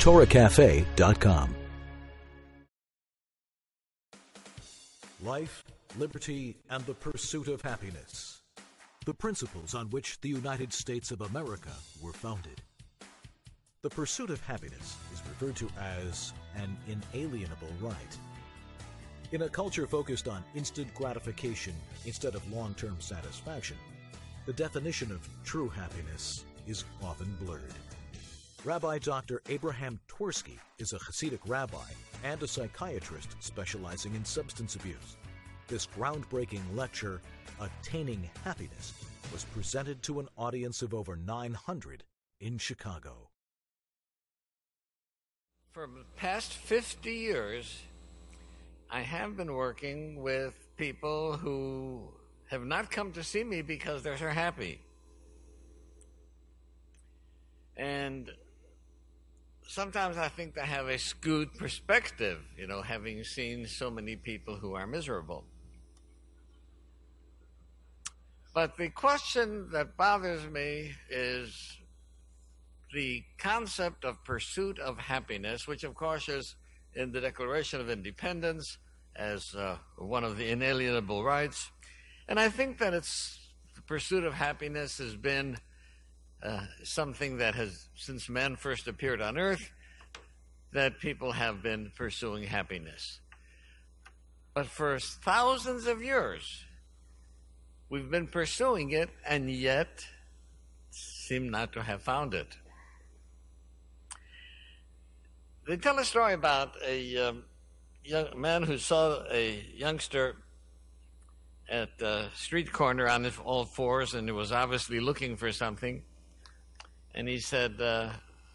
TorahCafe.com. Life, liberty, and the pursuit of happiness. The principles on which the United States of America were founded. The pursuit of happiness is referred to as an inalienable right. In a culture focused on instant gratification instead of long term satisfaction, the definition of true happiness is often blurred. Rabbi Dr. Abraham Twersky is a Hasidic rabbi and a psychiatrist specializing in substance abuse. This groundbreaking lecture, Attaining Happiness, was presented to an audience of over 900 in Chicago. For the past 50 years, I have been working with people who have not come to see me because they're happy. And sometimes I think they have a skewed perspective, you know, having seen so many people who are miserable. But the question that bothers me is the concept of pursuit of happiness, which of course is in the Declaration of Independence as uh, one of the inalienable rights. And I think that it's the pursuit of happiness has been uh, something that has, since man first appeared on earth, that people have been pursuing happiness. But for thousands of years, we've been pursuing it and yet seem not to have found it. They tell a story about a um, young man who saw a youngster at the street corner on all fours and was obviously looking for something. And he said, uh,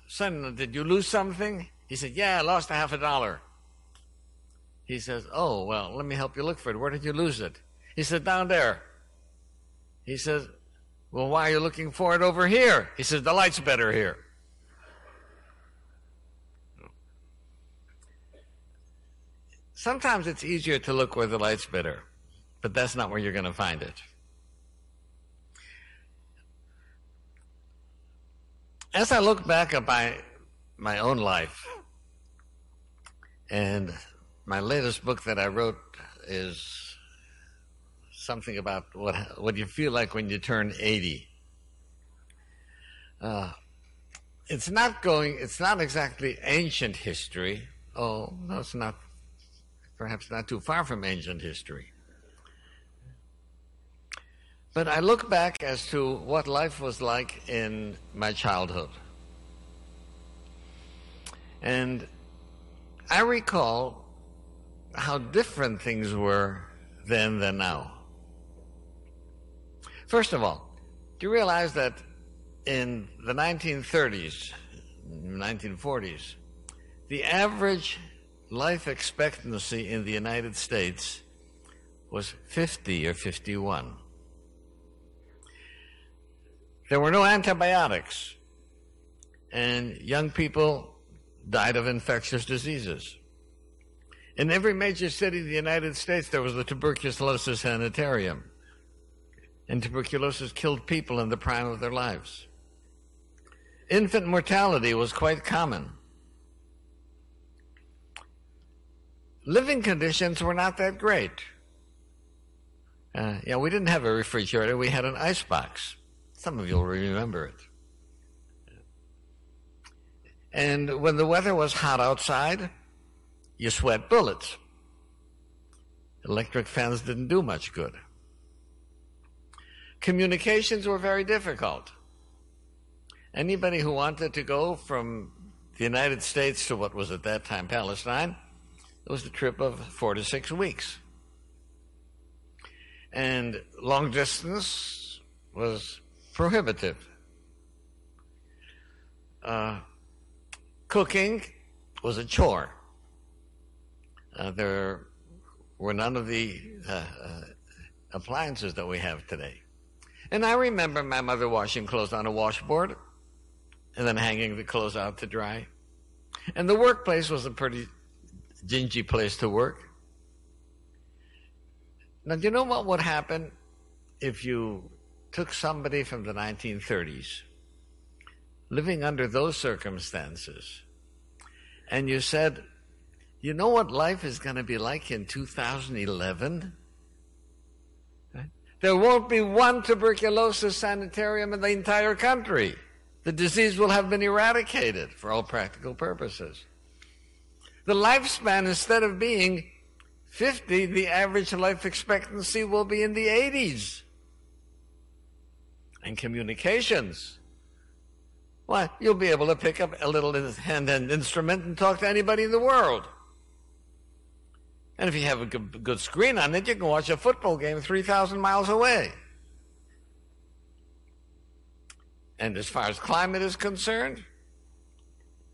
Son, did you lose something? He said, Yeah, I lost a half a dollar. He says, Oh, well, let me help you look for it. Where did you lose it? He said, Down there. He says, Well, why are you looking for it over here? He says, The light's better here. Sometimes it's easier to look where the light's better, but that's not where you're going to find it. As I look back at my, my own life, and my latest book that I wrote is something about what, what you feel like when you turn 80. Uh, it's not going, it's not exactly ancient history. Oh, no, it's not perhaps not too far from ancient history. But I look back as to what life was like in my childhood. And I recall how different things were then than now. First of all, do you realize that in the 1930s, 1940s, the average life expectancy in the United States was 50 or 51. There were no antibiotics, and young people died of infectious diseases. In every major city in the United States, there was a tuberculosis sanitarium, and tuberculosis killed people in the prime of their lives. Infant mortality was quite common. living conditions were not that great. Uh, yeah, we didn't have a refrigerator, we had an ice box. Some of you will remember it. And when the weather was hot outside, you sweat bullets. Electric fans didn't do much good. Communications were very difficult. Anybody who wanted to go from the United States to what was at that time Palestine it was a trip of four to six weeks. And long distance was prohibitive. Uh, cooking was a chore. Uh, there were none of the uh, uh, appliances that we have today. And I remember my mother washing clothes on a washboard and then hanging the clothes out to dry. And the workplace was a pretty dingy place to work. Now, do you know what would happen if you took somebody from the 1930s, living under those circumstances, and you said, you know what life is going to be like in 2011? There won't be one tuberculosis sanitarium in the entire country. The disease will have been eradicated for all practical purposes. The lifespan, instead of being 50, the average life expectancy will be in the 80s. And communications. Why, you'll be able to pick up a little hand-hand instrument and talk to anybody in the world. And if you have a good, screen on it, you can watch a football game 3,000 miles away. And as far as climate is concerned,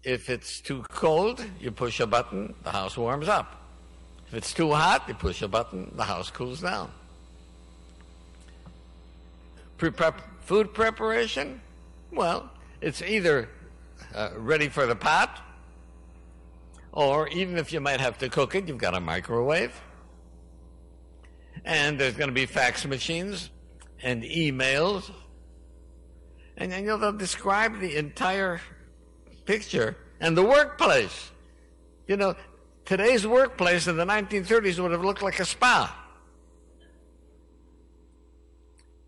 if it's too cold, you push a button, the house warms up. If it's too hot, you push a button, the house cools down. Food preparation? Well, it's either uh, ready for the pot or even if you might have to cook it, you've got a microwave. And there's going to be fax machines and emails. And, you know, they'll describe the entire picture and the workplace. You know, today's workplace in the 1930s would have looked like a spa.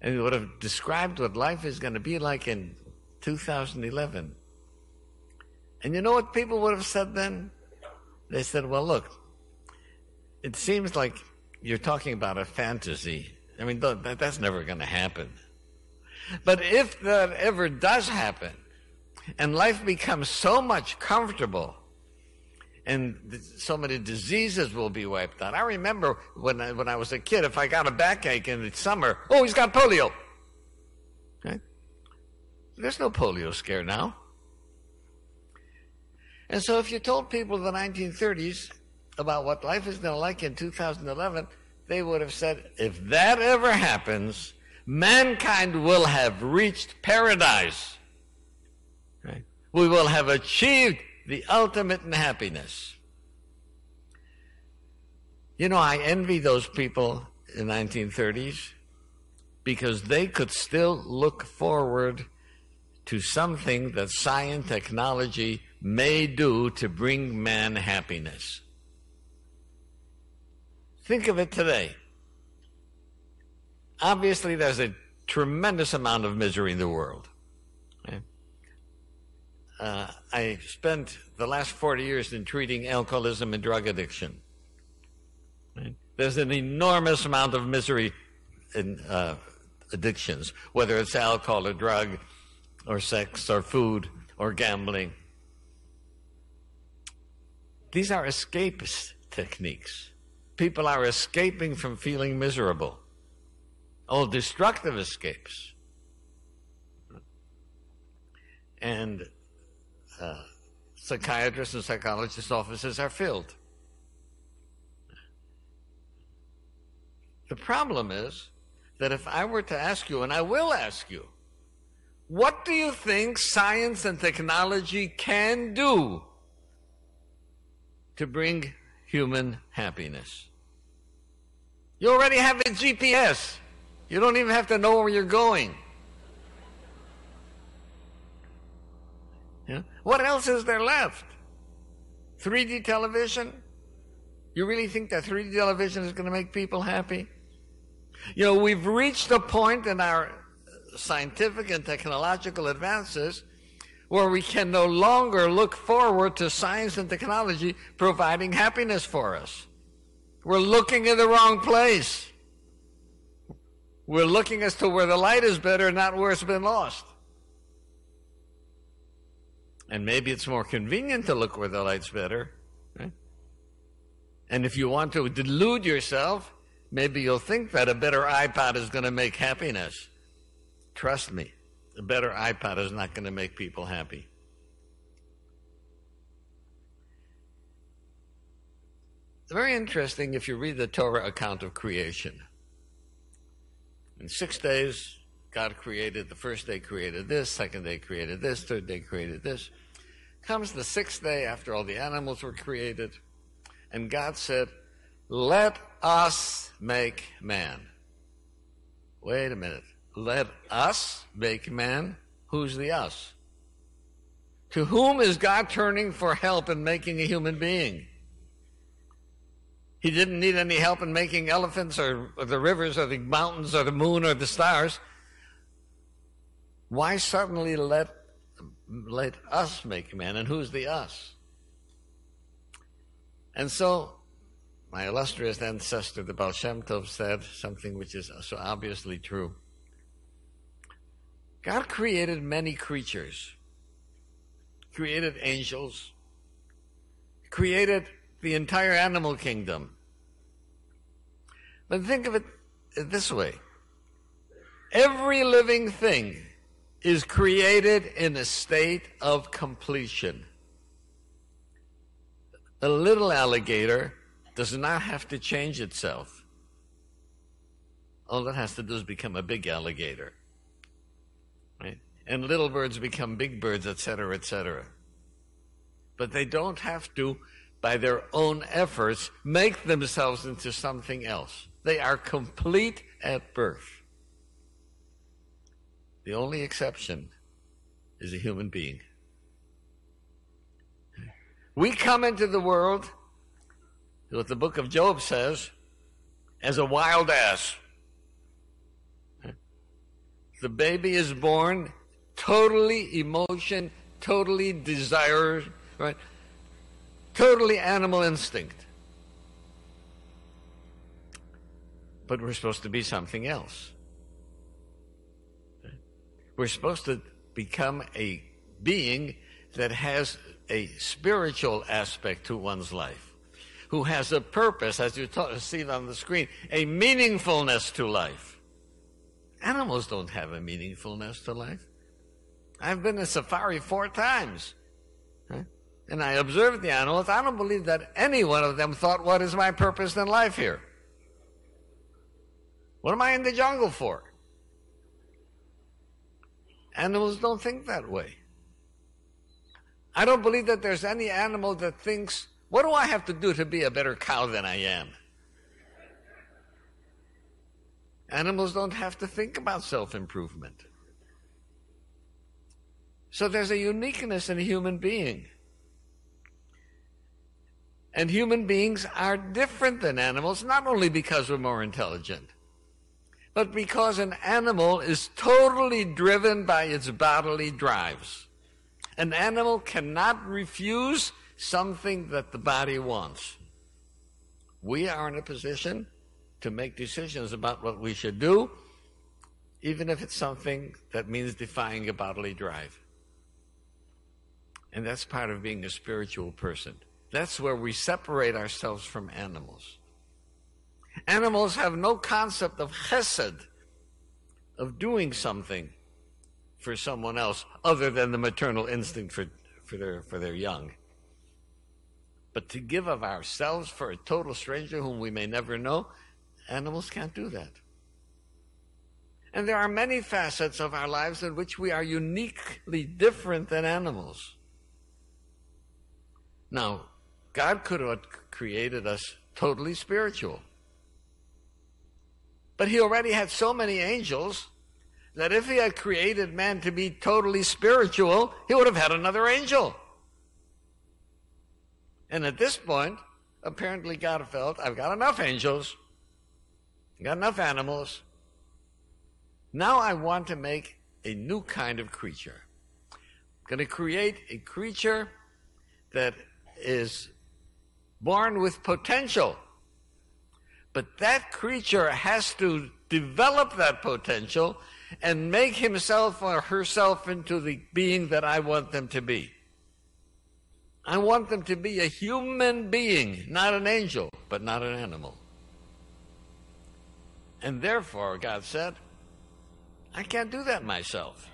And it would have described what life is going to be like in 2011. And you know what people would have said then? They said, well, look, it seems like you're talking about a fantasy. I mean, that, that's never going to happen. But if that ever does happen, and life becomes so much comfortable, and so many diseases will be wiped out. I remember when I, when I was a kid, if I got a backache in the summer, oh, he's got polio. Okay? There's no polio scare now. And so if you told people in the 1930s about what life is going to like in 2011, they would have said, if that ever happens, mankind will have reached paradise. We will have achieved the ultimate in happiness. You know, I envy those people in the 1930s because they could still look forward to something that science, technology, may do to bring man happiness. Think of it today. Obviously, there's a tremendous amount of misery in the world. Uh, I spent the last 40 years in treating alcoholism and drug addiction. Right? There's an enormous amount of misery in uh, addictions, whether it's alcohol or drug or sex or food or gambling. These are escapist techniques. People are escaping from feeling miserable. All destructive escapes. And uh, psychiatrists and psychologists' offices are filled. The problem is that if I were to ask you, and I will ask you, what do you think science and technology can do to bring human happiness. You already have a GPS. You don't even have to know where you're going. Yeah? What else is there left? 3D television? You really think that 3D television is going to make people happy? You know, we've reached a point in our scientific and technological advances where we can no longer look forward to science and technology providing happiness for us. We're looking in the wrong place. We're looking as to where the light is better, not where it's been lost. And maybe it's more convenient to look where the light's better. And if you want to delude yourself, maybe you'll think that a better iPod is going to make happiness. Trust me a better iPod is not going to make people happy. It's very interesting if you read the Torah account of creation. In six days, God created, the first day created this, second day created this, third day created this. Comes the sixth day after all the animals were created, and God said, Let us make man. Wait a minute let us make man. Who's the us? To whom is God turning for help in making a human being? He didn't need any help in making elephants or, or, the rivers or the mountains or the moon or the stars. Why suddenly let, let us make man? And who's the us? And so, my illustrious ancestor, the Baal Shem Tov, said something which is so obviously true. God created many creatures created angels, created the entire animal kingdom. But think of it this way every living thing is created in a state of completion. A little alligator does not have to change itself. All it has to do is become a big alligator and little birds become big birds, etc., etc. But they don't have to, by their own efforts, make themselves into something else. They are complete at birth. The only exception is a human being. We come into the world, what the book of Job says, as a wild ass. The baby is born totally emotion, totally desire, right? Totally animal instinct. But we're supposed to be something else. We're supposed to become a being that has a spiritual aspect to one's life, who has a purpose, as you see it on the screen, a meaningfulness to life. Animals don't have a meaningfulness to life. I've been to safari four times. And I observed the animals. I don't believe that any one of them thought, What is my purpose in life here? What am I in the jungle for? Animals don't think that way. I don't believe that there's any animal that thinks, What do I have to do to be a better cow than I am? Animals don't have to think about self improvement. So there's a uniqueness in a human being. And human beings are different than animals, not only because we're more intelligent, but because an animal is totally driven by its bodily drives. An animal cannot refuse something that the body wants. We are in a position to make decisions about what we should do, even if it's something that means defying a bodily drive. And that's part of being a spiritual person. That's where we separate ourselves from animals. Animals have no concept of chesed, of doing something for someone else other than the maternal instinct for, for, their, for their young. But to give of ourselves for a total stranger whom we may never know, animals can't do that. And there are many facets of our lives in which we are uniquely different than animals. Now, God could have created us totally spiritual. But He already had so many angels that if He had created man to be totally spiritual, He would have had another angel. And at this point, apparently God felt, I've got enough angels, I've got enough animals. Now I want to make a new kind of creature. I'm going to create a creature that is born with potential. But that creature has to develop that potential and make himself or herself into the being that I want them to be. I want them to be a human being, not an angel, but not an animal. And therefore, God said, I can't do that myself.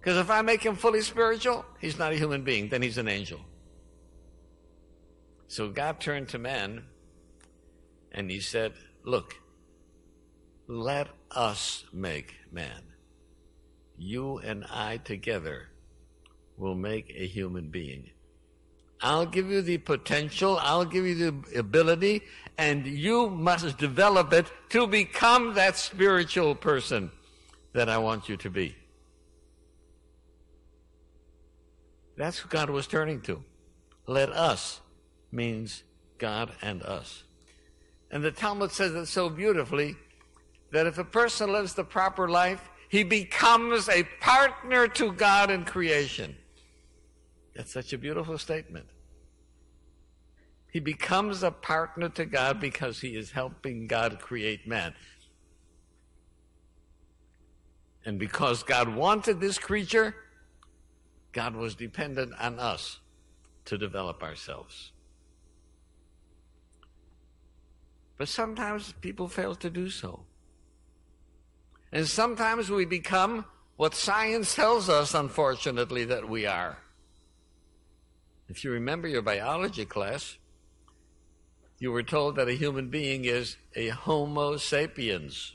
Because if I make him fully spiritual, he's not a human being, then he's an angel. So God turned to man and he said, Look, let us make man. You and I together will make a human being. I'll give you the potential, I'll give you the ability, and you must develop it to become that spiritual person that I want you to be. That's who God was turning to. Let us means God and us. And the Talmud says it so beautifully that if a person lives the proper life, he becomes a partner to God in creation. That's such a beautiful statement. He becomes a partner to God because he is helping God create man. And because God wanted this creature, God was dependent on us to develop ourselves. But sometimes people fail to do so. And sometimes we become what science tells us, unfortunately, that we are. If you remember your biology class, you were told that a human being is a Homo sapiens.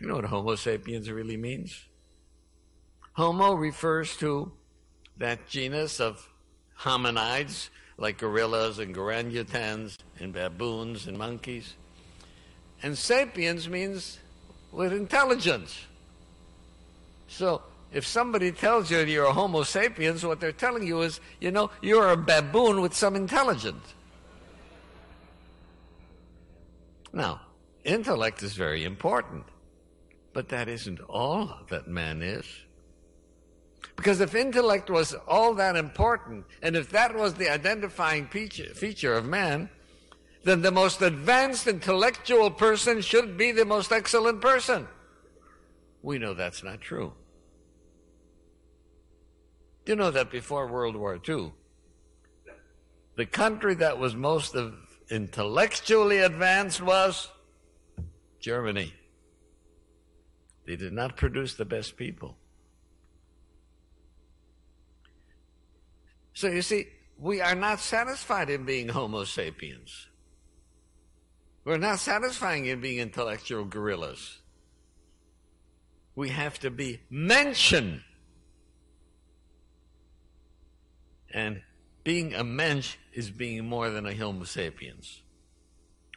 You know what Homo sapiens really means? Homo refers to that genus of hominids like gorillas and orangutans and baboons and monkeys. And sapiens means with intelligence. So if somebody tells you you're a Homo sapiens, what they're telling you is, you know, you're a baboon with some intelligence. Now, intellect is very important, but that isn't all that man is. Because if intellect was all that important, and if that was the identifying feature of man, then the most advanced intellectual person should be the most excellent person. We know that's not true. Do you know that before World War II, the country that was most intellectually advanced was Germany. They did not produce the best people. So you see, we are not satisfied in being Homo sapiens. We're not satisfying in being intellectual gorillas. We have to be mentioned. And being a mensch is being more than a Homo sapiens.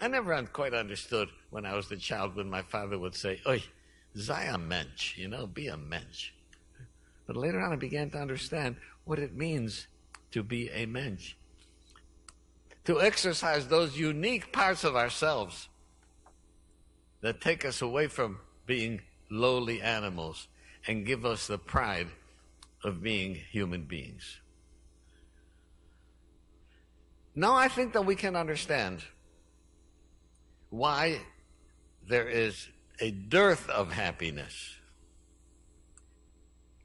I never quite understood when I was a child when my father would say, Oi, sei a mensch, you know, be a mensch. But later on I began to understand what it means to be a mensch. To exercise those unique parts of ourselves that take us away from being lowly animals and give us the pride of being human beings. Now I think that we can understand why there is a dearth of happiness.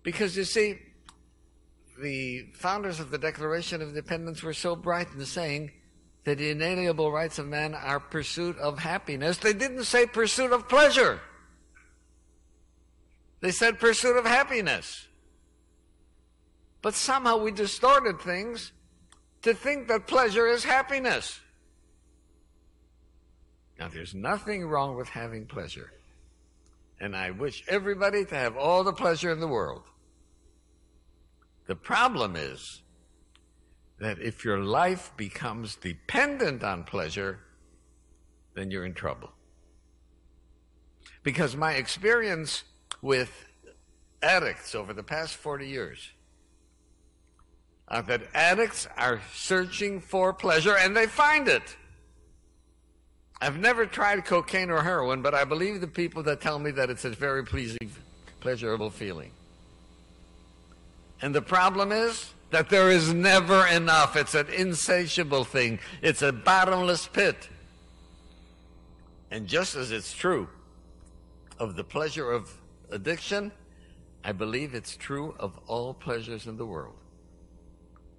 Because you see, the founders of the Declaration of Independence were so bright in saying that the inalienable rights of man are pursuit of happiness. They didn't say pursuit of pleasure. They said pursuit of happiness. But somehow we distorted things to think that pleasure is happiness. Now, there's nothing wrong with having pleasure. And I wish everybody to have all the pleasure in the world. The problem is that if your life becomes dependent on pleasure, then you're in trouble. Because my experience with addicts over the past 40 years are that addicts are searching for pleasure and they find it. I've never tried cocaine or heroin, but I believe the people that tell me that it's a very pleasing, pleasurable feeling. And the problem is that there is never enough. It's an insatiable thing, it's a bottomless pit. And just as it's true of the pleasure of addiction, I believe it's true of all pleasures in the world.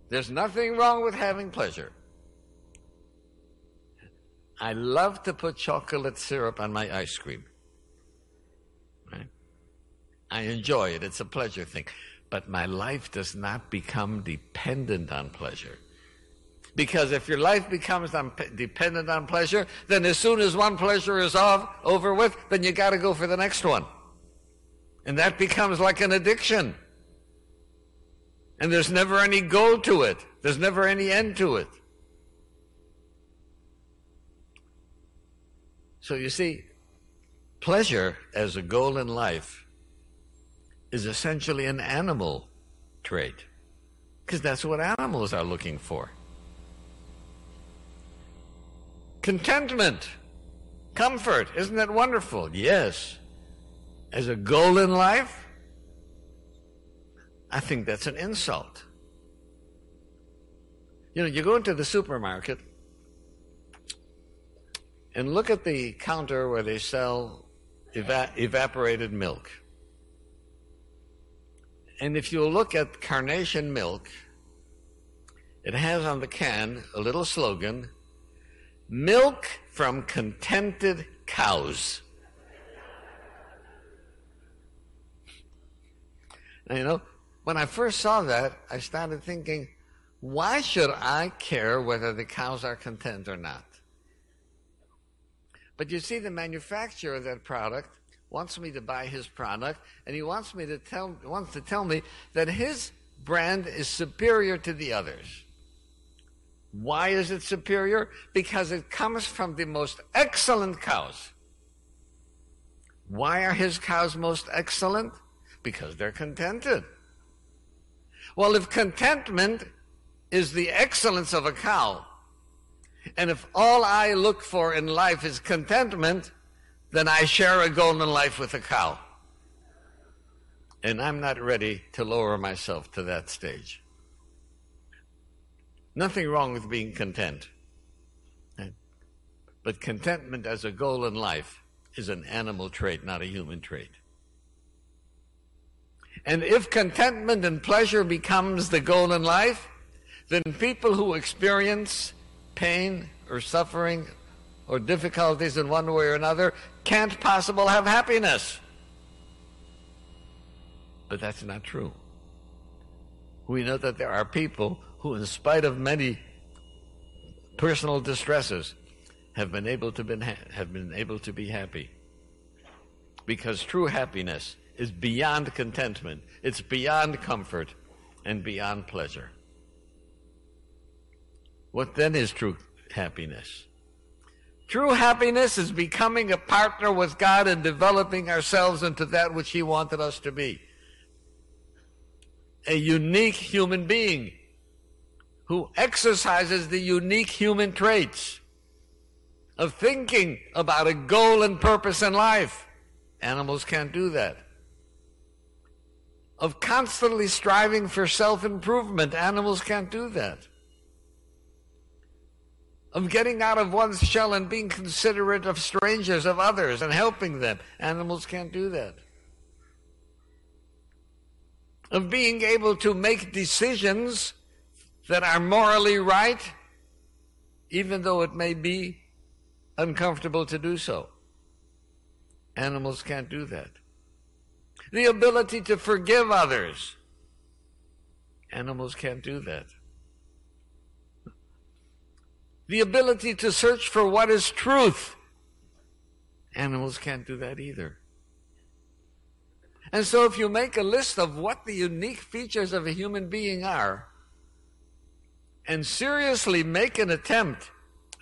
There's nothing wrong with having pleasure. I love to put chocolate syrup on my ice cream. Right? I enjoy it. It's a pleasure thing but my life does not become dependent on pleasure. Because if your life becomes dependent on pleasure, then as soon as one pleasure is off, over with, then you got to go for the next one. And that becomes like an addiction. And there's never any goal to it. There's never any end to it. So you see, pleasure as a goal in life is essentially an animal trait. Because that's what animals are looking for. Contentment, comfort, isn't that wonderful? Yes. As a goal in life, I think that's an insult. You know, you go into the supermarket and look at the counter where they sell eva- evaporated milk. And if you look at carnation milk, it has on the can a little slogan milk from contented cows. And, you know, when I first saw that, I started thinking, why should I care whether the cows are content or not? But you see, the manufacturer of that product wants me to buy his product, and he wants me to tell wants to tell me that his brand is superior to the others. Why is it superior? Because it comes from the most excellent cows. Why are his cows most excellent? Because they're contented. Well, if contentment is the excellence of a cow, and if all I look for in life is contentment, then I share a golden life with a cow. And I'm not ready to lower myself to that stage. Nothing wrong with being content. But contentment as a goal in life is an animal trait, not a human trait. And if contentment and pleasure becomes the goal in life, then people who experience pain or suffering or difficulties in one way or another can't possibly have happiness. But that's not true. We know that there are people who, in spite of many personal distresses, have been able to been ha- have been able to be happy. Because true happiness is beyond contentment. It's beyond comfort and beyond pleasure. What then is true happiness? True happiness is becoming a partner with God and developing ourselves into that which He wanted us to be. A unique human being who exercises the unique human traits of thinking about a goal and purpose in life. Animals can't do that. Of constantly striving for self improvement. Animals can't do that of getting out of one's shell and being considerate of strangers, of others, and helping them. Animals can't do that. Of being able to make decisions that are morally right, even though it may be uncomfortable to do so. Animals can't do that. The ability to forgive others. Animals can't do that the ability to search for what is truth. Animals can't do that either. And so, if you make a list of what the unique features of a human being are, and seriously make an attempt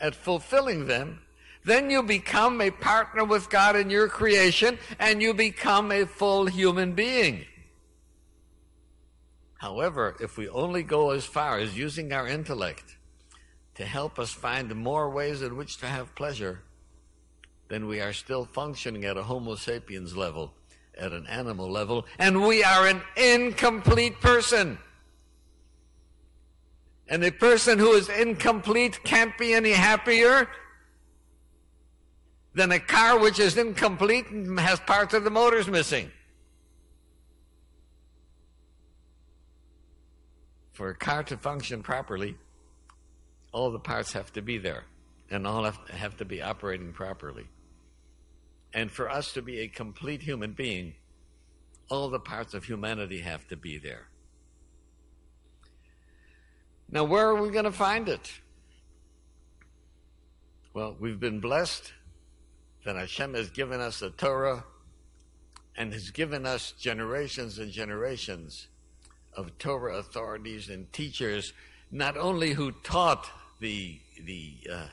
at fulfilling them, then you become a partner with God in your creation and you become a full human being. However, if we only go as far as using our intellect to help us find more ways in which to have pleasure, then we are still functioning at a Homo sapiens level, at an animal level, and we are an incomplete person. And a person who is incomplete can't be any happier than a car which is incomplete and has parts of the motors missing. For a car to function properly, all the parts have to be there and all have, have to be operating properly. And for us to be a complete human being, all the parts of humanity have to be there. Now, where are we going to find it? Well, we've been blessed that Hashem has given us the Torah and has given us generations and generations of Torah authorities and teachers, not only who taught the the uh,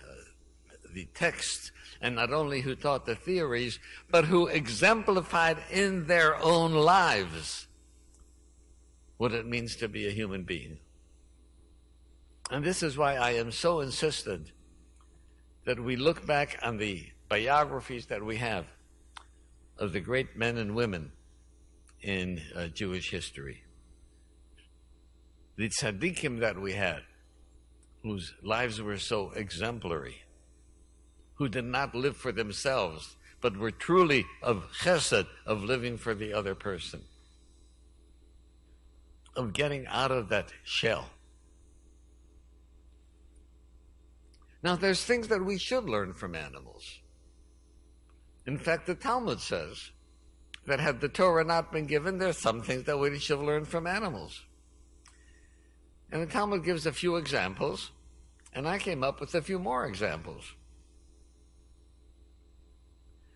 the text, and not only who taught the theories, but who exemplified in their own lives what it means to be a human being. And this is why I am so insistent that we look back on the biographies that we have of the great men and women in uh, Jewish history. The tzaddikim that we had, whose lives were so exemplary, who did not live for themselves, but were truly of chesed, of living for the other person, of getting out of that shell. Now, there's things that we should learn from animals. In fact, the Talmud says that had the Torah not been given, there's some things that we should have learned from animals. And the Talmud gives a few examples, and I came up with a few more examples.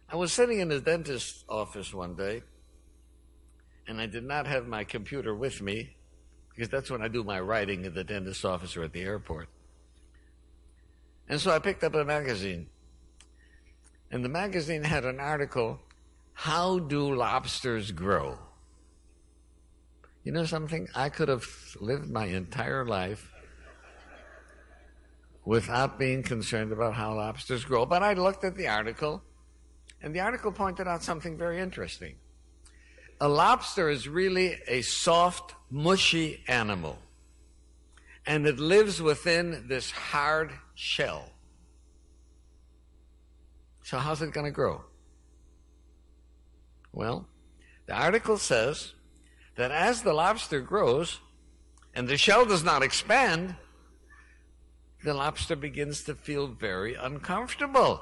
I was sitting in the dentist's office one day, and I did not have my computer with me, because that's when I do my writing in the dentist's office or at the airport. And so I picked up a magazine. And the magazine had an article How Do Lobsters Grow? You know something? I could have lived my entire life without being concerned about how lobsters grow. But I looked at the article, and the article pointed out something very interesting. A lobster is really a soft, mushy animal, and it lives within this hard shell. So, how's it going to grow? Well, the article says that as the lobster grows and the shell does not expand, the lobster begins to feel very uncomfortable.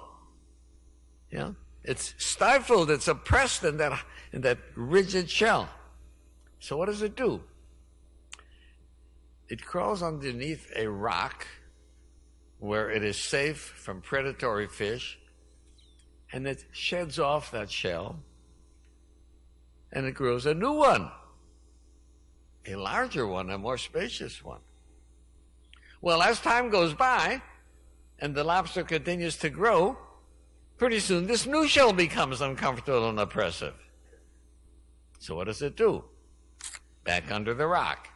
Yeah? It's stifled, it's oppressed in that, in that rigid shell. So what does it do? It crawls underneath a rock where it is safe from predatory fish and it sheds off that shell and it grows a new one, a larger one, a more spacious one. Well, as time goes by and the lobster continues to grow, pretty soon this new shell becomes uncomfortable and oppressive. So what does it do? Back under the rock,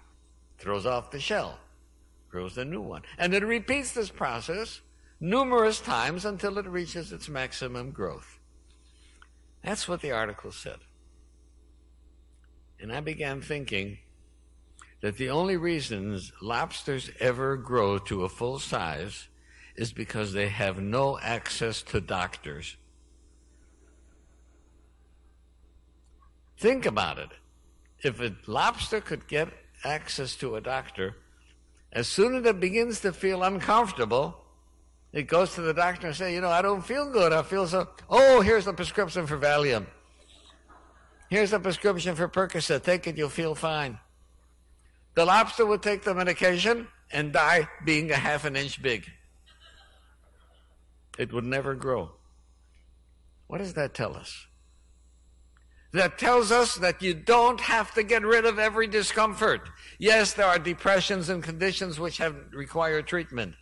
throws off the shell, grows a new one. And it repeats this process numerous times until it reaches its maximum growth. That's what the article said. And I began thinking that the only reasons lobsters ever grow to a full size is because they have no access to doctors. Think about it. If a lobster could get access to a doctor, as soon as it begins to feel uncomfortable, it goes to the doctor and say, you know, I don't feel good. I feel so. Oh, here's a prescription for Valium. Here's a prescription for Percocet. Take it, you'll feel fine. The lobster would take the medication and die being a half an inch big. It would never grow. What does that tell us? That tells us that you don't have to get rid of every discomfort. Yes, there are depressions and conditions which have require treatment.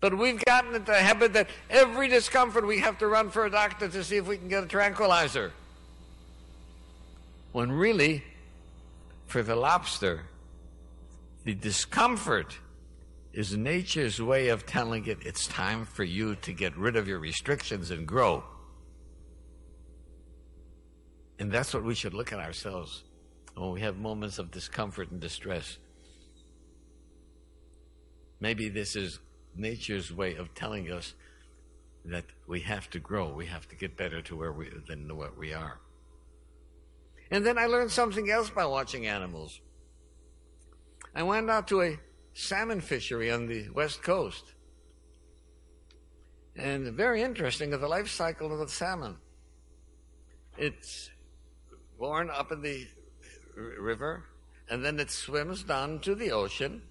But we've gotten into the habit that every discomfort we have to run for a doctor to see if we can get a tranquilizer. When really, for the lobster, the discomfort is nature's way of telling it it's time for you to get rid of your restrictions and grow. And that's what we should look at ourselves when we have moments of discomfort and distress. Maybe this is nature's way of telling us that we have to grow, we have to get better to where we than what we are. And then I learned something else by watching animals. I went out to a salmon fishery on the west coast. And very interesting is the life cycle of the salmon. It's born up in the river, and then it swims down to the ocean,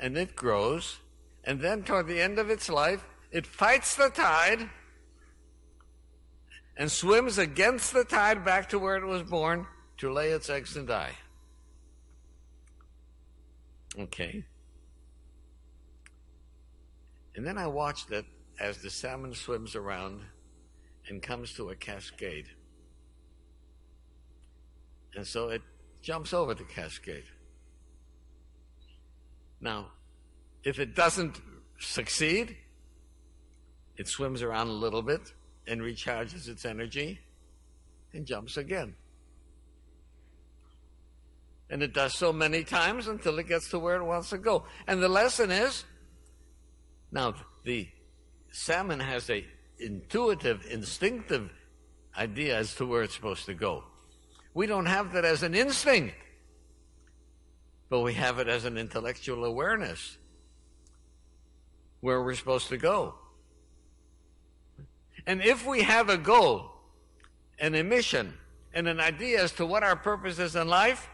and it grows, and then toward the end of its life, it fights the tide and swims against the tide back to where it was born to lay its eggs and die. Okay. And then I watched it as the salmon swims around and comes to a cascade. And so it jumps over the cascade. Now, if it doesn't succeed, it swims around a little bit and recharges its energy and jumps again. And it does so many times until it gets to where it wants to go. And the lesson is now the salmon has a intuitive, instinctive idea as to where it's supposed to go. We don't have that as an instinct, but we have it as an intellectual awareness where we're supposed to go. And if we have a goal and a mission and an idea as to what our purpose is in life,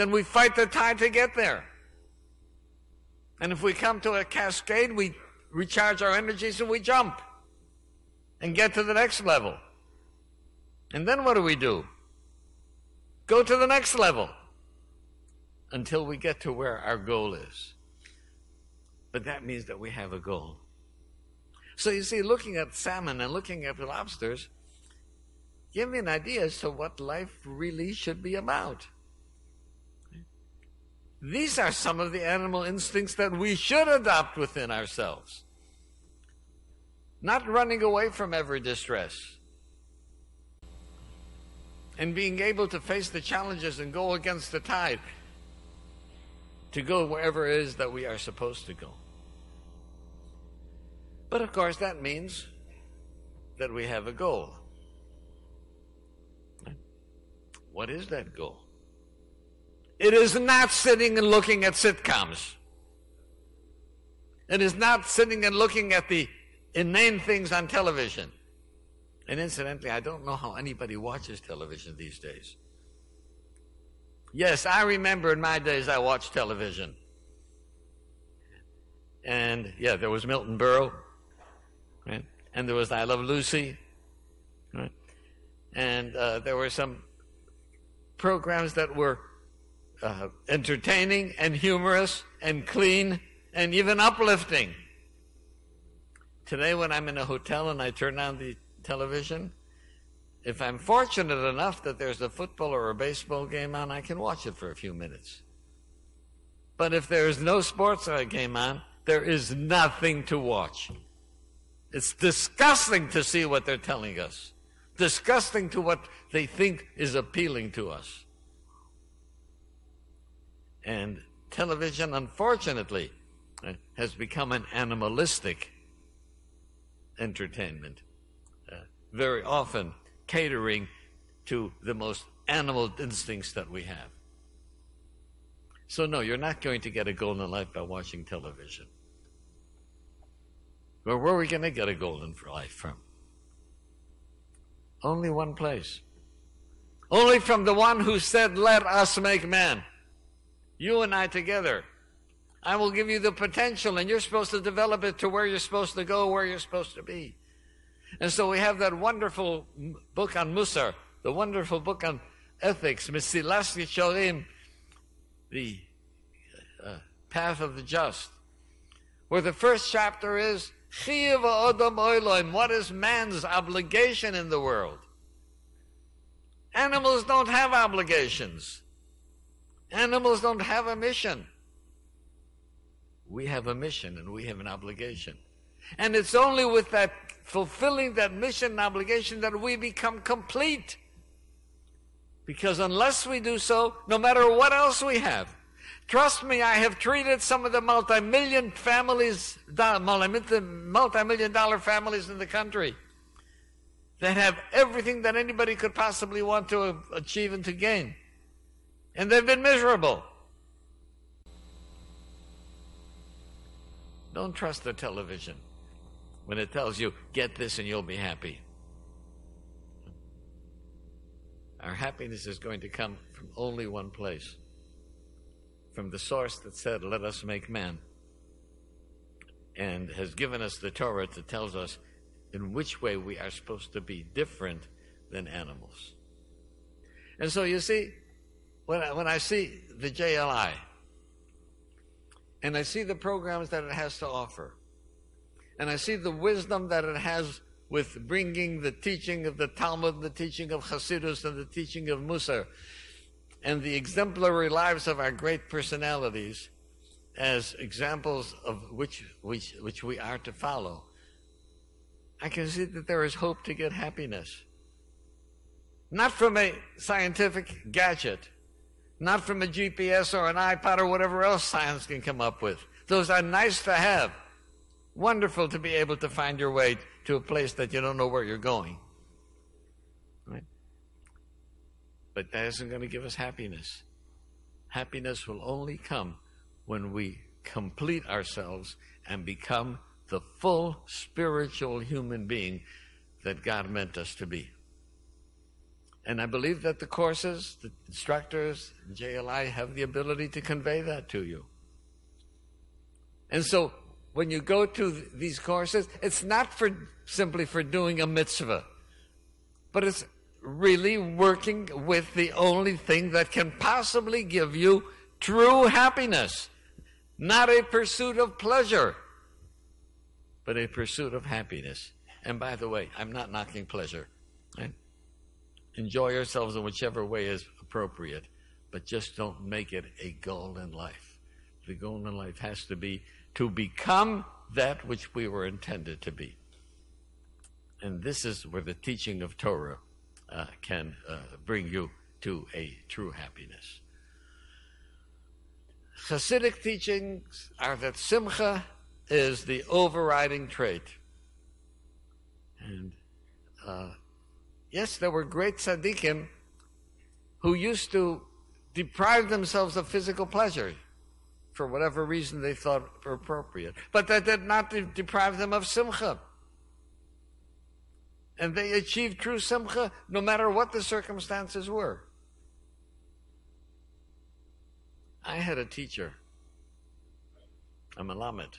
then we fight the tide to get there. And if we come to a cascade, we recharge our energies and we jump and get to the next level. And then what do we do? Go to the next level until we get to where our goal is. But that means that we have a goal. So you see, looking at salmon and looking at lobsters, give me an idea as to what life really should be about. These are some of the animal instincts that we should adopt within ourselves. Not running away from every distress. And being able to face the challenges and go against the tide. To go wherever it is that we are supposed to go. But of course, that means that we have a goal. What is that goal? It is not sitting and looking at sitcoms. It is not sitting and looking at the inane things on television. And incidentally, I don't know how anybody watches television these days. Yes, I remember in my days I watched television. And yeah, there was Milton Berle, right? And there was I Love Lucy, right? And uh, there were some programs that were uh, entertaining and humorous and clean and even uplifting. Today, when I'm in a hotel and I turn on the television, if I'm fortunate enough that there's a football or a baseball game on, I can watch it for a few minutes. But if there is no sports game on, there is nothing to watch. It's disgusting to see what they're telling us, disgusting to what they think is appealing to us. And television, unfortunately, uh, has become an animalistic entertainment, uh, very often catering to the most animal instincts that we have. So, no, you're not going to get a golden life by watching television. But where are we going to get a golden life from? Only one place. Only from the one who said, Let us make man. You and I together. I will give you the potential, and you're supposed to develop it to where you're supposed to go, where you're supposed to be. And so we have that wonderful book on Musar, the wonderful book on ethics, Mesilas Yesharim, the uh, path of the just, where the first chapter is what is man's obligation in the world? Animals don't have obligations. Animals don't have a mission. We have a mission and we have an obligation. And it's only with that fulfilling that mission and obligation that we become complete. Because unless we do so, no matter what else we have, trust me, I have treated some of the multi-million families, multi-million dollar families in the country that have everything that anybody could possibly want to achieve and to gain and they've been miserable. Don't trust the television when it tells you, get this and you'll be happy. Our happiness is going to come from only one place from the source that said, Let us make man, and has given us the Torah that tells us in which way we are supposed to be different than animals. And so you see, when I, when I see the JLI and I see the programs that it has to offer, and I see the wisdom that it has with bringing the teaching of the Talmud, the teaching of Hasidus, and the teaching of Musar, and the exemplary lives of our great personalities, as examples of which, which, which we are to follow, I can see that there is hope to get happiness. Not from a scientific gadget, not from a GPS or an iPod or whatever else science can come up with. Those are nice to have. Wonderful to be able to find your way to a place that you don't know where you're going. Right? But that isn't going to give us happiness. Happiness will only come when we complete ourselves and become the full spiritual human being that God meant us to be. And I believe that the courses, the instructors, JLI have the ability to convey that to you. And so when you go to these courses, it's not for simply for doing a mitzvah, but it's really working with the only thing that can possibly give you true happiness, not a pursuit of pleasure, but a pursuit of happiness. And by the way, I'm not knocking pleasure. Enjoy yourselves in whichever way is appropriate, but just don't make it a goal in life. The goal in life has to be to become that which we were intended to be. And this is where the teaching of Torah uh, can uh, bring you to a true happiness. Hasidic teachings are that simcha is the overriding trait. And uh, yes, there were great tzaddikim who used to deprive themselves of physical pleasure for whatever reason they thought appropriate. But that did not deprive them of simcha. And they achieved true simcha no matter what the circumstances were. I had a teacher, a Malamed,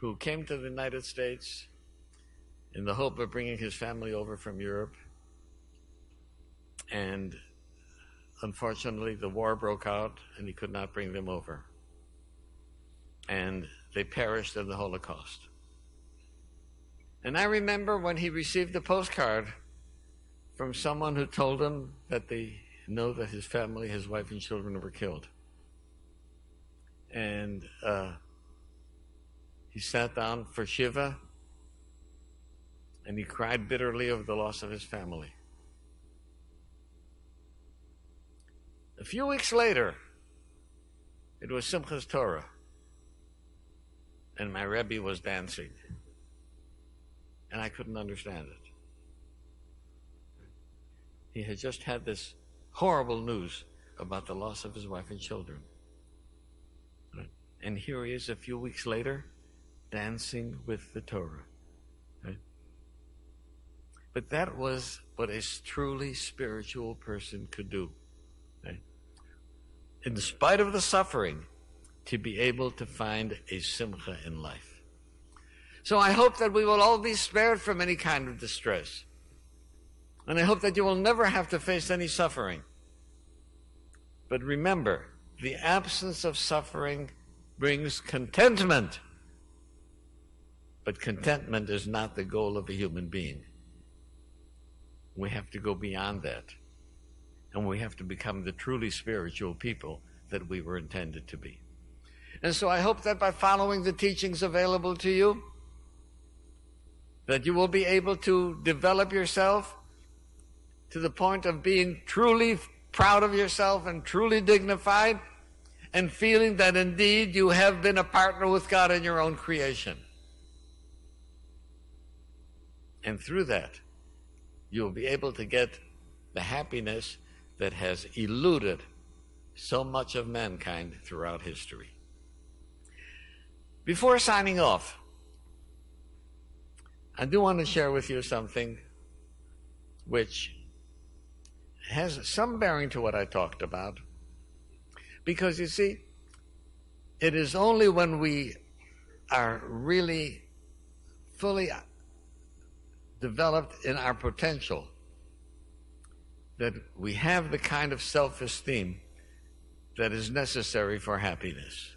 who came to the United States in the hope of bringing his family over from Europe. And unfortunately, the war broke out and he could not bring them over. And they perished in the Holocaust. And I remember when he received a postcard from someone who told him that they know that his family, his wife, and children were killed. And uh, he sat down for Shiva and he cried bitterly over the loss of his family. A few weeks later, it was Simchas Torah, and my Rebbe was dancing, and I couldn't understand it. He had just had this horrible news about the loss of his wife and children. And here he is a few weeks later, dancing with the Torah. But that was what a truly spiritual person could do in spite of the suffering, to be able to find a simcha in life. So I hope that we will all be spared from any kind of distress. And I hope that you will never have to face any suffering. But remember, the absence of suffering brings contentment. But contentment is not the goal of a human being. We have to go beyond that and we have to become the truly spiritual people that we were intended to be. And so I hope that by following the teachings available to you, that you will be able to develop yourself to the point of being truly proud of yourself and truly dignified and feeling that indeed you have been a partner with God in your own creation. And through that, you'll be able to get the happiness that has eluded so much of mankind throughout history. Before signing off, I do want to share with you something which has some bearing to what I talked about. Because you see, it is only when we are really fully developed in our potential that we have the kind of self esteem that is necessary for happiness.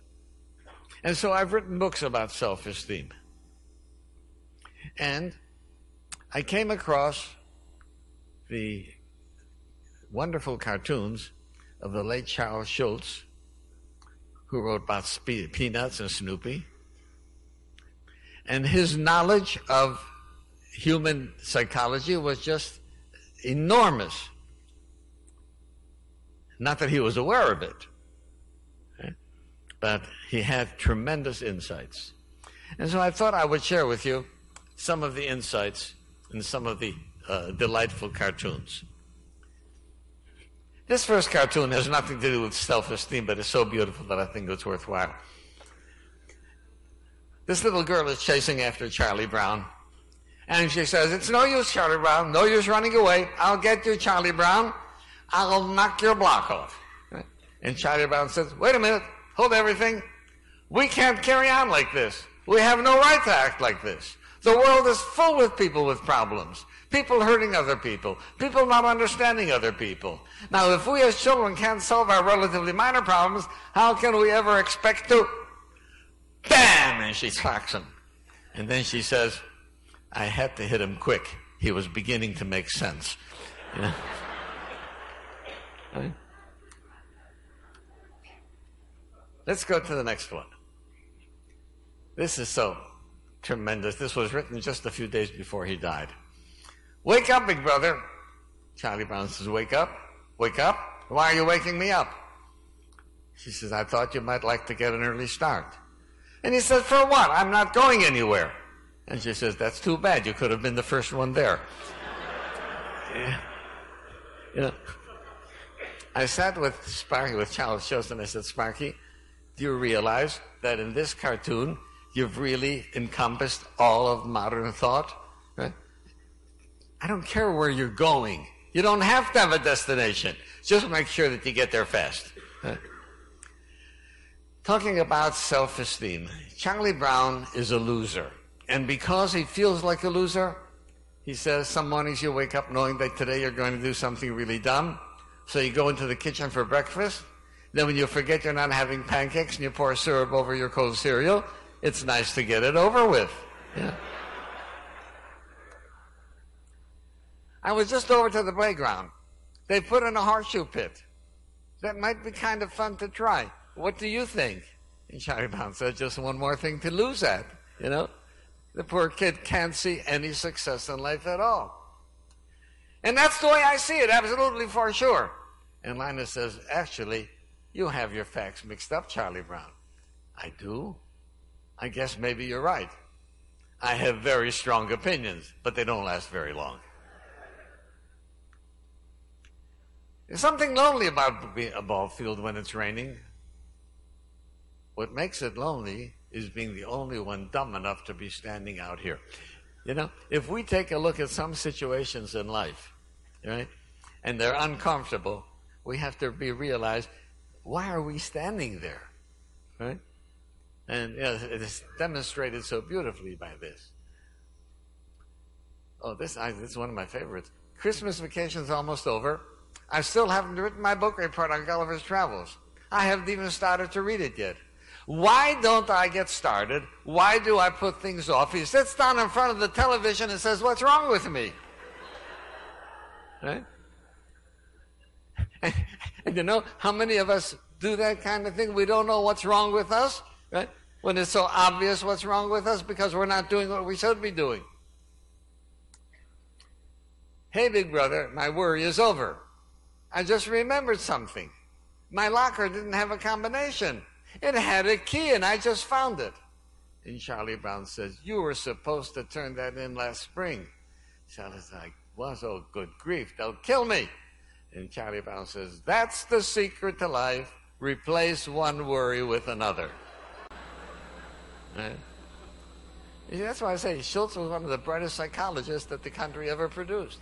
And so I've written books about self esteem. And I came across the wonderful cartoons of the late Charles Schulz, who wrote about Peanuts and Snoopy. And his knowledge of human psychology was just enormous. Not that he was aware of it, but he had tremendous insights. And so I thought I would share with you some of the insights and some of the uh, delightful cartoons. This first cartoon has nothing to do with self esteem, but it's so beautiful that I think it's worthwhile. This little girl is chasing after Charlie Brown. And she says, It's no use, Charlie Brown. No use running away. I'll get you, Charlie Brown. I'll knock your block off. And Charlie Brown says, Wait a minute. Hold everything. We can't carry on like this. We have no right to act like this. The world is full with people with problems. People hurting other people. People not understanding other people. Now, if we as children can't solve our relatively minor problems, how can we ever expect to? Bam! And she slaps him. And then she says, I had to hit him quick. He was beginning to make sense. You know? right? Let's go to the next one. This is so tremendous. This was written just a few days before he died. Wake up, big brother. Charlie Brown says, Wake up. Wake up. Why are you waking me up? She says, I thought you might like to get an early start. And he says, For what? I'm not going anywhere. And she says, That's too bad. You could have been the first one there. you know, I sat with Sparky, with Charles Schulz, and I said, Sparky, do you realize that in this cartoon, you've really encompassed all of modern thought? I don't care where you're going. You don't have to have a destination. Just make sure that you get there fast. Talking about self esteem, Charlie Brown is a loser. And because he feels like a loser, he says some mornings you wake up knowing that today you're going to do something really dumb. So you go into the kitchen for breakfast. Then when you forget you're not having pancakes and you pour syrup over your cold cereal, it's nice to get it over with. Yeah. I was just over to the playground. They put in a horseshoe pit. That might be kind of fun to try. What do you think? And Brown said, just one more thing to lose at, you know? The poor kid can't see any success in life at all. And that's the way I see it, absolutely for sure. And Linus says, actually, you have your facts mixed up, Charlie Brown. I do? I guess maybe you're right. I have very strong opinions, but they don't last very long. There's something lonely about a ball field when it's raining. What makes it lonely is being the only one dumb enough to be standing out here. You know, if we take a look at some situations in life, right, and they're uncomfortable, we have to be realized why are we standing there, right? And you know, it is demonstrated so beautifully by this. Oh, this, I, this is one of my favorites. Christmas vacation's almost over. I still haven't written my book report on Gulliver's Travels. I haven't even started to read it yet. Why don't I get started? Why do I put things off? He sits down in front of the television and says, What's wrong with me? Right? And, you know how many of us do that kind of thing? We don't know what's wrong with us, right? When it's so obvious what's wrong with us because we're not doing what we should be doing. Hey, big brother, my worry is over. I just remembered something. My locker didn't have a combination. It had a key, and I just found it. And Charlie Brown says, You were supposed to turn that in last spring. Charlie's like, Was oh, good grief, they'll kill me. And Charlie Brown says, That's the secret to life. Replace one worry with another. Right? That's why I say Schulz was one of the brightest psychologists that the country ever produced.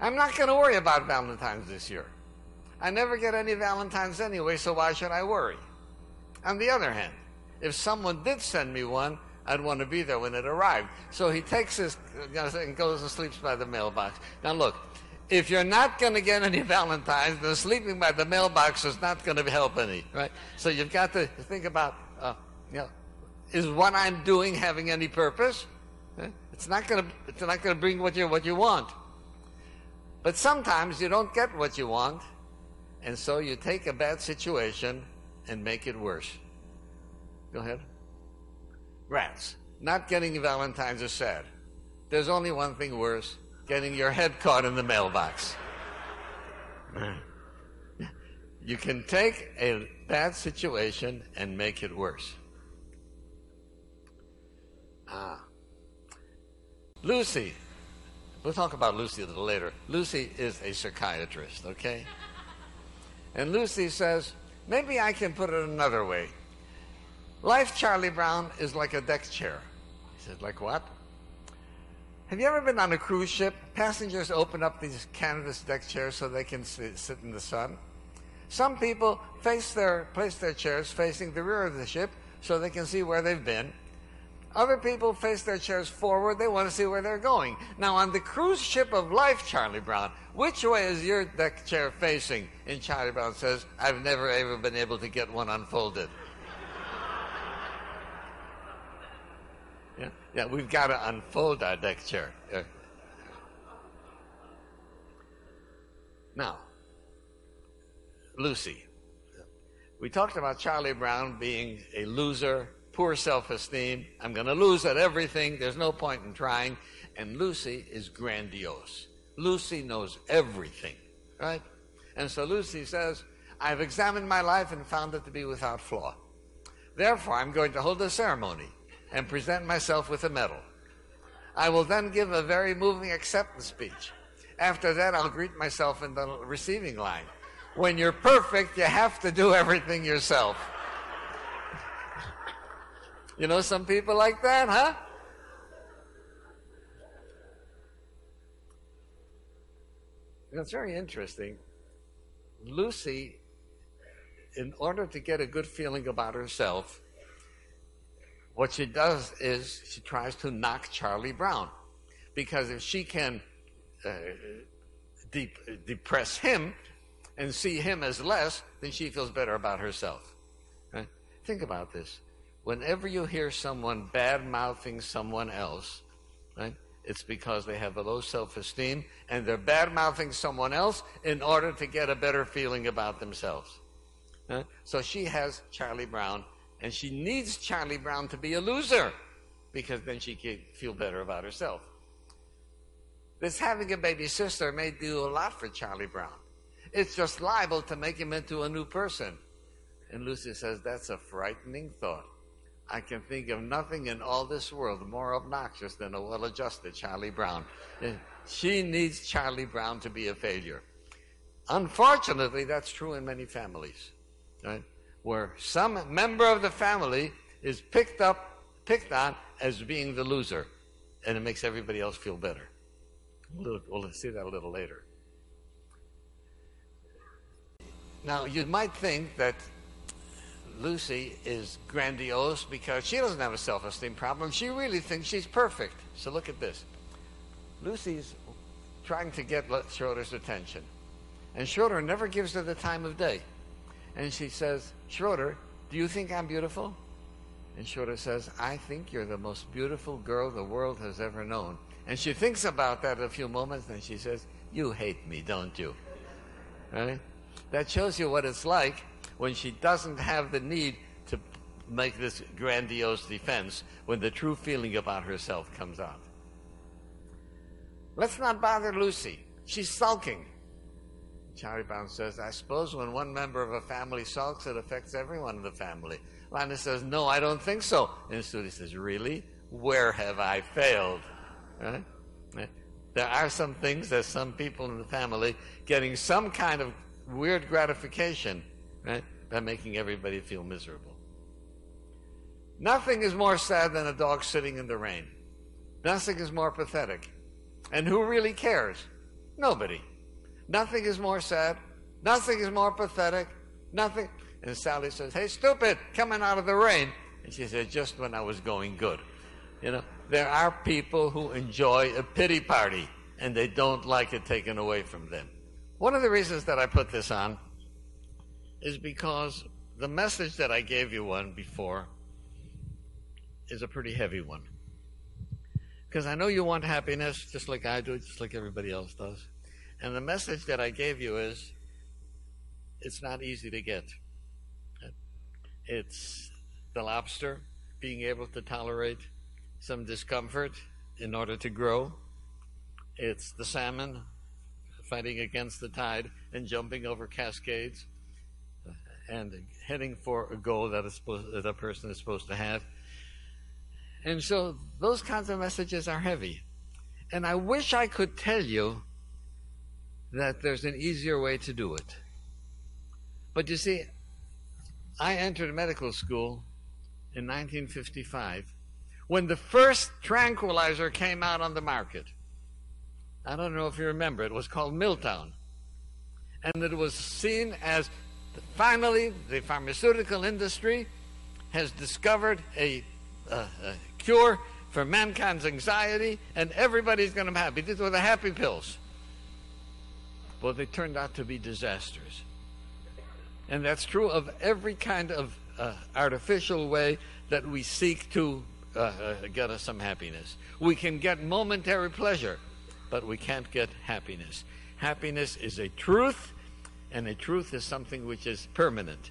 I'm not going to worry about Valentine's this year. I never get any Valentines anyway, so why should I worry? On the other hand, if someone did send me one, I'd want to be there when it arrived. So he takes his and goes and sleeps by the mailbox. Now look, if you're not going to get any Valentines, then sleeping by the mailbox is not going to help any, right? So you've got to think about, uh, you know, is what I'm doing having any purpose? It's not going to. It's not going to bring what you what you want. But sometimes you don't get what you want, and so you take a bad situation and make it worse. Go ahead. Rats. Not getting Valentine's is sad. There's only one thing worse getting your head caught in the mailbox. you can take a bad situation and make it worse. Ah. Lucy. We'll talk about Lucy a little later. Lucy is a psychiatrist, okay? And Lucy says, maybe I can put it another way. Life, Charlie Brown, is like a deck chair. He said, like what? Have you ever been on a cruise ship? Passengers open up these canvas deck chairs so they can sit in the sun. Some people face their, place their chairs facing the rear of the ship so they can see where they've been. Other people face their chairs forward. They want to see where they're going. Now, on the cruise ship of life, Charlie Brown, which way is your deck chair facing? And Charlie Brown says, I've never ever been able to get one unfolded. yeah, yeah, we've got to unfold our deck chair. Yeah. Now, Lucy. We talked about Charlie Brown being a loser, poor self esteem. I'm going to lose at everything. There's no point in trying. And Lucy is grandiose. Lucy knows everything, right? And so Lucy says, I've examined my life and found it to be without flaw. Therefore, I'm going to hold a ceremony and present myself with a medal. I will then give a very moving acceptance speech. After that, I'll greet myself in the receiving line when you're perfect, you have to do everything yourself. You know some people like that, huh? It's very interesting. Lucy, in order to get a good feeling about herself, what she does is she tries to knock Charlie Brown. Because if she can uh, de- depress him, and see him as less, then she feels better about herself. Right? Think about this. Whenever you hear someone bad mouthing someone else, right, it's because they have a low self esteem and they're bad mouthing someone else in order to get a better feeling about themselves. Right? So she has Charlie Brown, and she needs Charlie Brown to be a loser because then she can feel better about herself. This having a baby sister may do a lot for Charlie Brown. It's just liable to make him into a new person. And Lucy says, That's a frightening thought. I can think of nothing in all this world more obnoxious than a well adjusted Charlie Brown. She needs Charlie Brown to be a failure. Unfortunately, that's true in many families, right? Where some member of the family is picked up, picked on as being the loser, and it makes everybody else feel better. We'll, we'll see that a little later. Now, you might think that Lucy is grandiose because she doesn't have a self esteem problem. She really thinks she's perfect. So look at this. Lucy's trying to get Schroeder's attention. And Schroeder never gives her the time of day. And she says, Schroeder, do you think I'm beautiful? And Schroeder says, I think you're the most beautiful girl the world has ever known. And she thinks about that a few moments and she says, You hate me, don't you? Right? That shows you what it's like when she doesn't have the need to make this grandiose defense when the true feeling about herself comes out. Let's not bother Lucy. She's sulking. Charlie Brown says, I suppose when one member of a family sulks, it affects everyone in the family. Lana says, No, I don't think so. And Sudi says, Really? Where have I failed? Right? There are some things that some people in the family getting some kind of weird gratification, right, by making everybody feel miserable. Nothing is more sad than a dog sitting in the rain. Nothing is more pathetic. And who really cares? Nobody. Nothing is more sad. Nothing is more pathetic. Nothing. And Sally says, Hey, stupid, coming out of the rain. And she said, Just when I was going good. You know, there are people who enjoy a pity party and they don't like it taken away from them. One of the reasons that I put this on is because the message that I gave you one before is a pretty heavy one. Because I know you want happiness just like I do, just like everybody else does. And the message that I gave you is it's not easy to get. It's the lobster being able to tolerate some discomfort in order to grow. It's the salmon fighting against the tide and jumping over cascades and heading for a goal that, that a person is supposed to have. And so those kinds of messages are heavy. And I wish I could tell you that there's an easier way to do it. But you see, I entered medical school in 1955 when the first tranquilizer came out on the market. I don't know if you remember, it was called Miltown. And it was seen as finally the pharmaceutical industry has discovered a, a, cure for mankind's anxiety, and everybody's going to be happy. These were the happy pills. Well, they turned out to be disasters. And that's true of every kind of uh, artificial way that we seek to uh, uh, get us some happiness. We can get momentary pleasure, but we can't get happiness. Happiness is a truth, and a truth is something which is permanent.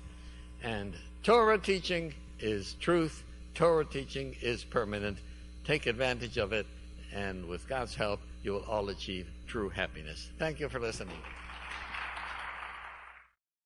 And Torah teaching is truth, Torah teaching is permanent. Take advantage of it, and with God's help, you will all achieve true happiness. Thank you for listening.